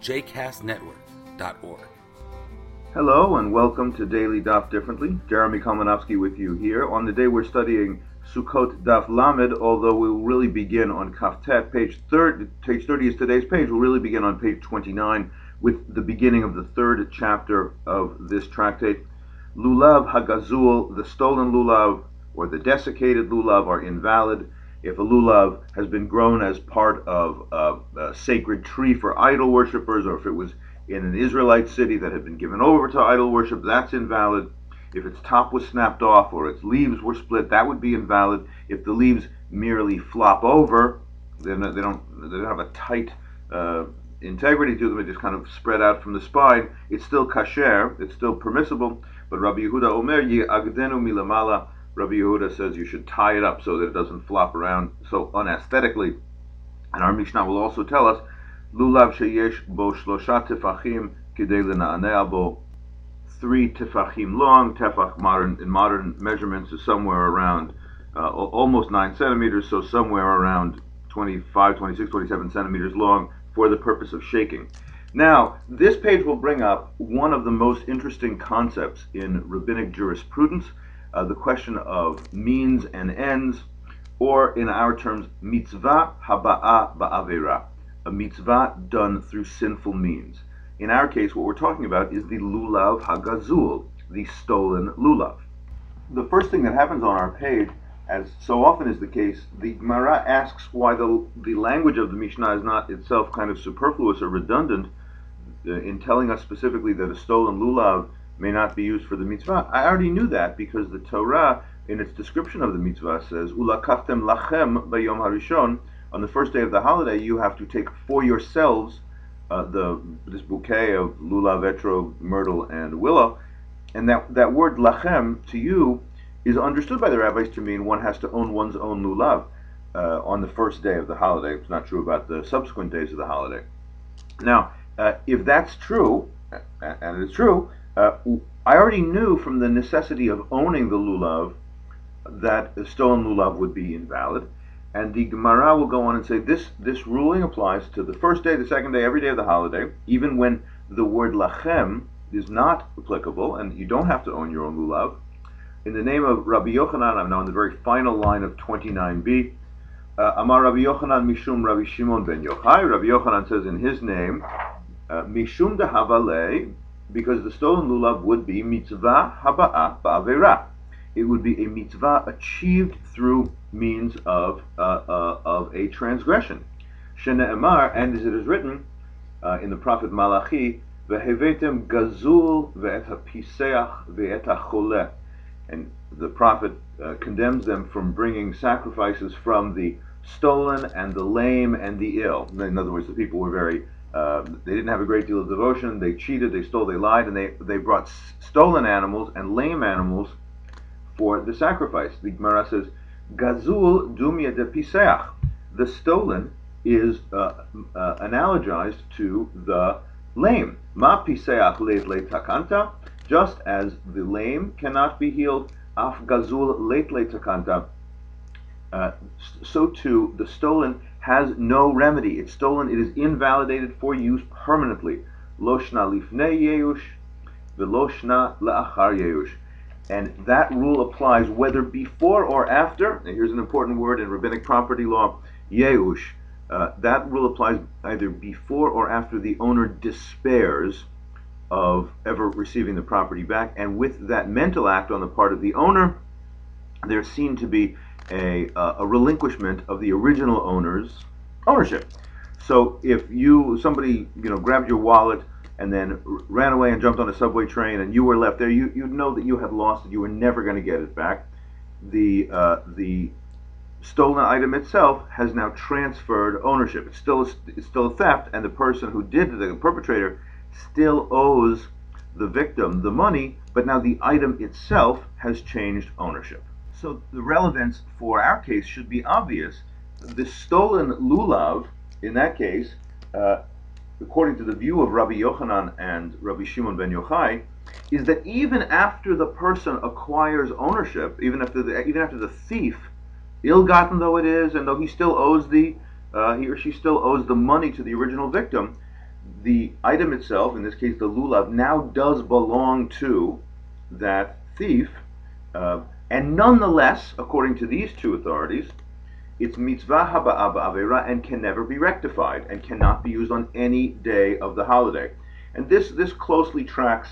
jcastnetwork.org. Hello and welcome to Daily Daf Differently. Jeremy Kalmanofsky with you here. On the day we're studying Sukkot Daf Lamed, although we will really begin on Kaftet, page 30, page 30 is today's page. We'll really begin on page 29 with the beginning of the third chapter of this tractate. Lulav Hagazul, the stolen lulav or the desiccated lulav are invalid if a lulav has been grown as part of a, a, sacred tree for idol worshippers, or if it was in an Israelite city that had been given over to idol worship, that's invalid. If its top was snapped off or its leaves were split, that would be invalid. If the leaves merely flop over, then they don't they don't have a tight uh, integrity to them. They just kind of spread out from the spine. It's still kasher. It's still permissible. But Rabbi Yehuda Omer agdenu milamala Rabbi Yehuda says you should tie it up so that it doesn't flop around so unaesthetically. And our Mishnah will also tell us, Lulav sheyesh bo shlosha tefachim kidei bo. Three tefachim long, tefach modern in modern measurements is somewhere around uh, almost nine centimeters, so somewhere around 25, 26, 27 centimeters long for the purpose of shaking. Now, this page will bring up one of the most interesting concepts in rabbinic jurisprudence, uh, the question of means and ends, or in our terms, mitzvah haba'a ba'avera, a mitzvah done through sinful means. In our case, what we're talking about is the lulav hagazul, the stolen lulav. The first thing that happens on our page, as so often is the case, the Gemara asks why the, the language of the Mishnah is not itself kind of superfluous or redundant uh, in telling us specifically that a stolen lulav may not be used for the mitzvah. I already knew that because the Torah, in its description of the mitzvah, says, Ulakaftem lachem bayom harishon. On the first day of the holiday, you have to take for yourselves uh, the this bouquet of lulav, etrog, myrtle, and willow. And that, that word lachem, to you, is understood by the rabbis to mean one has to own one's own lulav uh, on the first day of the holiday. It's not true about the subsequent days of the holiday. Now, uh, if that's true, and it's true, uh, I already knew from the necessity of owning the lulav that a stolen lulav would be invalid. And the Gemara will go on and say this this ruling applies to the first day, the second day, every day of the holiday, even when the word lachem is not applicable, and you don't have to own your own lulav. In the name of Rabbi Yochanan, I'm now in the very final line of 29b. Uh, Amar Rabbi Yochanan Mishum Rabbi Shimon ben Yochai. Rabbi Yochanan says in his name, uh, Mishum de Havale, because the stolen lulav would be mitzvah haba'a ba'avera. It would be a mitzvah achieved through means of uh, uh, of a transgression. Shene'emar, and as it is written uh, in the prophet Malachi, vehevetem gazul ve'et hapiseach ve'et hacholeh. And the prophet uh, condemns them from bringing sacrifices from the stolen and the lame and the ill. In other words, the people were very um, they didn't have a great deal of devotion. They cheated, they stole, they lied, and they, they brought s- stolen animals and lame animals for the sacrifice. The Gemara says, Gazul dumia de piseach. The stolen is uh, uh, analogized to the lame. Ma piseach leit leit takanta. Just as the lame cannot be healed, af gazul leit takanta. Uh, so too the stolen has no remedy. It's stolen, it is invalidated for use permanently. Loshna lifnei yeush, veloshna la'achar yeush. And that rule applies whether before or after, and here's an important word in rabbinic property law, yeush. Uh, that rule applies either before or after the owner despairs of ever receiving the property back. And with that mental act on the part of the owner, there's seen to be a, uh, a relinquishment of the original owner's ownership. So if you somebody you know grabbed your wallet and then ran away and jumped on a subway train and you were left there, you you know that you had lost it. You were never going to get it back. The uh, the stolen item itself has now transferred ownership. It's still a, it's still a theft, and the person who did it, the perpetrator still owes the victim the money, but now the item itself has changed ownership. So the relevance for our case should be obvious. The stolen lulav, in that case, uh, according to the view of Rabbi Yochanan and Rabbi Shimon ben Yochai, is that even after the person acquires ownership, even after the even after the thief, ill-gotten though it is, and though he still owes the uh, he or she still owes the money to the original victim, the item itself, in this case the lulav, now does belong to that thief, uh, and nonetheless, according to these two authorities, it's mitzvah haba'ah avera and can never be rectified and cannot be used on any day of the holiday. And this this closely tracks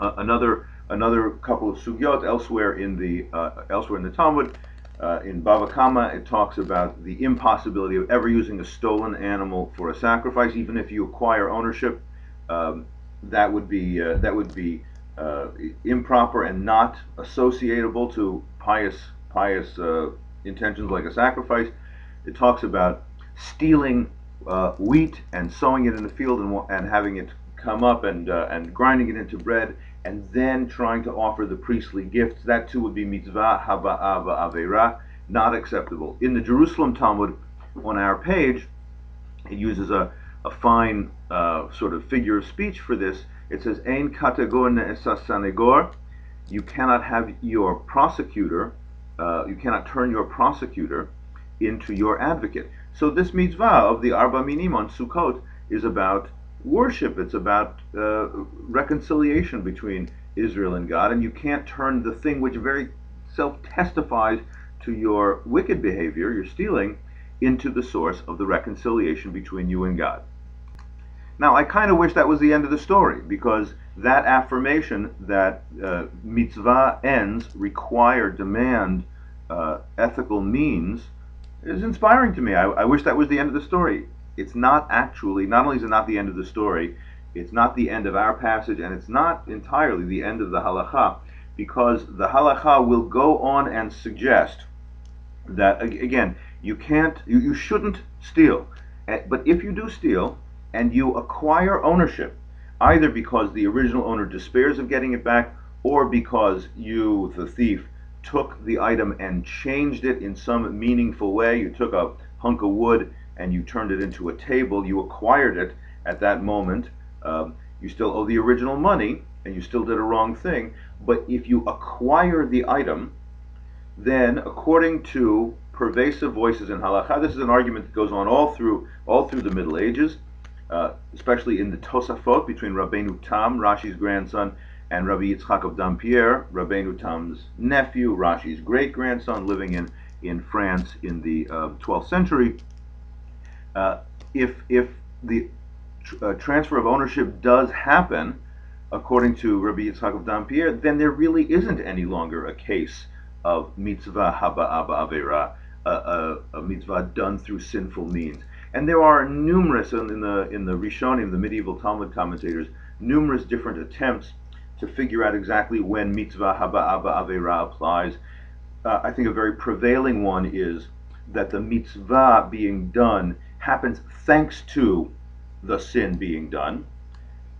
uh, another another couple of sugyot elsewhere in the uh, elsewhere in the Talmud. Uh, in Bava Kama, it talks about the impossibility of ever using a stolen animal for a sacrifice, even if you acquire ownership. Um, that would be uh, that would be uh, improper and not associatable to pious pious uh, intentions like a sacrifice. It talks about stealing uh, wheat and sowing it in the field and, and having it come up and uh, and grinding it into bread and then trying to offer the priestly gifts. That too would be mitzvah haba'a ba'avera, not acceptable. In the Jerusalem Talmud, on our page, it uses a, a fine uh, sort of figure of speech for this. It says, Ein kategor ne'esa You cannot have your prosecutor, uh, you cannot turn your prosecutor into your advocate. So this mitzvah of the Arba Minim on Sukkot is about worship. It's about uh, reconciliation between Israel and God, and you can't turn the thing which very self testifies to your wicked behavior, your stealing, into the source of the reconciliation between you and God. Now, I kind of wish that was the end of the story because that affirmation that uh, mitzvah ends require, demand uh, ethical means is inspiring to me. I, I wish that was the end of the story it's not actually, not only is it not the end of the story, it's not the end of our passage, and it's not entirely the end of the halacha, because the halacha will go on and suggest that, again, you can't, you, you shouldn't steal. Eh, but if you do steal and you acquire ownership, either because the original owner despairs of getting it back or because you, the thief, took the item and changed it in some meaningful way, you took a hunk of wood and you turned it into a table, you acquired it at that moment. Um, you still owe the original money, and you still did a wrong thing. But if you acquire the item, then according to pervasive voices in halacha, this is an argument that goes on all through all through the Middle Ages, uh, especially in the Tosafot between Rabbeinu Tam, Rashi's grandson, and Rabbi Yitzchak of Dampierre, Rabbeinu Tam's nephew, Rashi's great grandson, living in in France in the uh, 12th century. Uh, if if the tr- uh, transfer of ownership does happen, according to Rabbi Yitzchak of Dampierre, then there really isn't any longer a case of mitzvah haba'a ba'avera, a, a, a, mitzvah done through sinful means. And there are numerous in, the in the Rishonim, the medieval Talmud commentators, numerous different attempts to figure out exactly when mitzvah haba'a ba'avera applies. Uh, I think a very prevailing one is that the mitzvah being done happens thanks to the sin being done.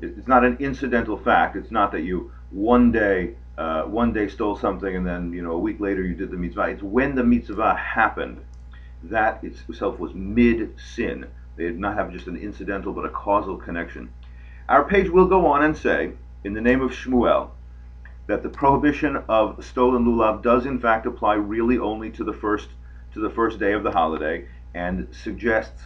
It's not an incidental fact. It's not that you one day uh, one day stole something and then you know a week later you did the mitzvah. It's when the mitzvah happened that itself was mid sin. They did not have just an incidental but a causal connection. Our page will go on and say, in the name of Shmuel, that the prohibition of stolen lulav does in fact apply really only to the first to the first day of the holiday, and suggests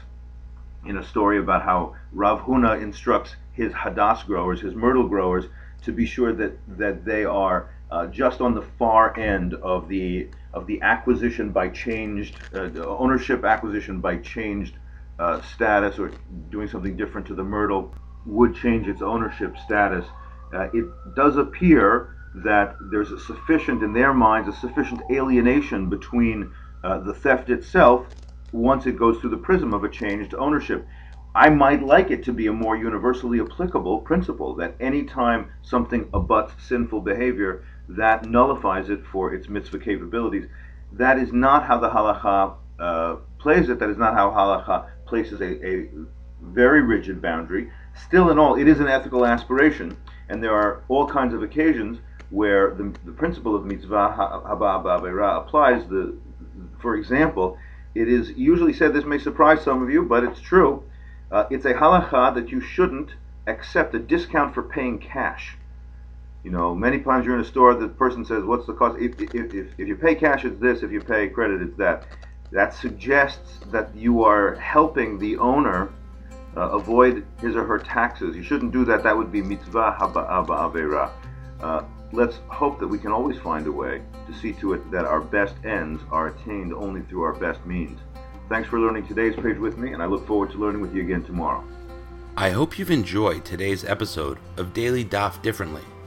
in a story about how Rav Huna instructs his hadas growers, his myrtle growers, to be sure that that they are uh, just on the far end of the of the acquisition by changed uh, ownership acquisition by changed uh, status or doing something different to the myrtle would change its ownership status. Uh, it does appear that there's a sufficient in their minds a sufficient alienation between uh, the theft itself once it goes through the prism of a changed ownership. I might like it to be a more universally applicable principle that any time something abuts sinful behavior, that nullifies it for its mitzvah capabilities. that is not how the halacha uh, plays it. That is not how halacha places a, a very rigid boundary. Still, in all, it is an ethical aspiration, and there are all kinds of occasions where the, the principle of mitzvah haba ba'avera applies. The, for example, it is usually said, this may surprise some of you, but it's true. Uh, it's a halacha that you shouldn't accept a discount for paying cash. You know, many times you're in a store, the person says, "What's the cost?" If, if, if, if you pay cash, it's this. If you pay credit, it's that. That suggests that you are helping the owner uh, avoid his or her taxes. You shouldn't do that. That would be mitzvah haba avera. Uh, let's hope that we can always find a way to see to it that our best ends are attained only through our best means. Thanks for learning today's page with me, and I look forward to learning with you again tomorrow. I hope you've enjoyed today's episode of Daily Daf Differently,